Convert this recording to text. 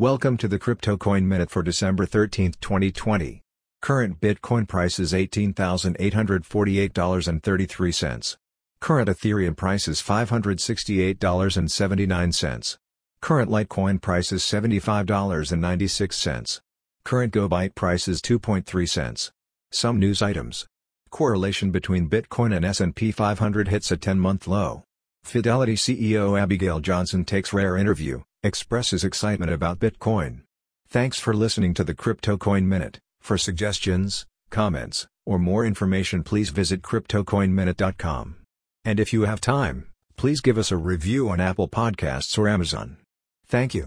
Welcome to the Crypto Coin Minute for December 13, 2020. Current Bitcoin price is $18,848.33. Current Ethereum price is $568.79. Current Litecoin price is $75.96. Current GoByte price is 2.3 cents. Some news items. Correlation between Bitcoin and S&P 500 hits a 10-month low. Fidelity CEO Abigail Johnson takes rare interview, expresses excitement about Bitcoin. Thanks for listening to the Crypto Coin Minute. For suggestions, comments, or more information please visit CryptoCoinMinute.com. And if you have time, please give us a review on Apple Podcasts or Amazon. Thank you.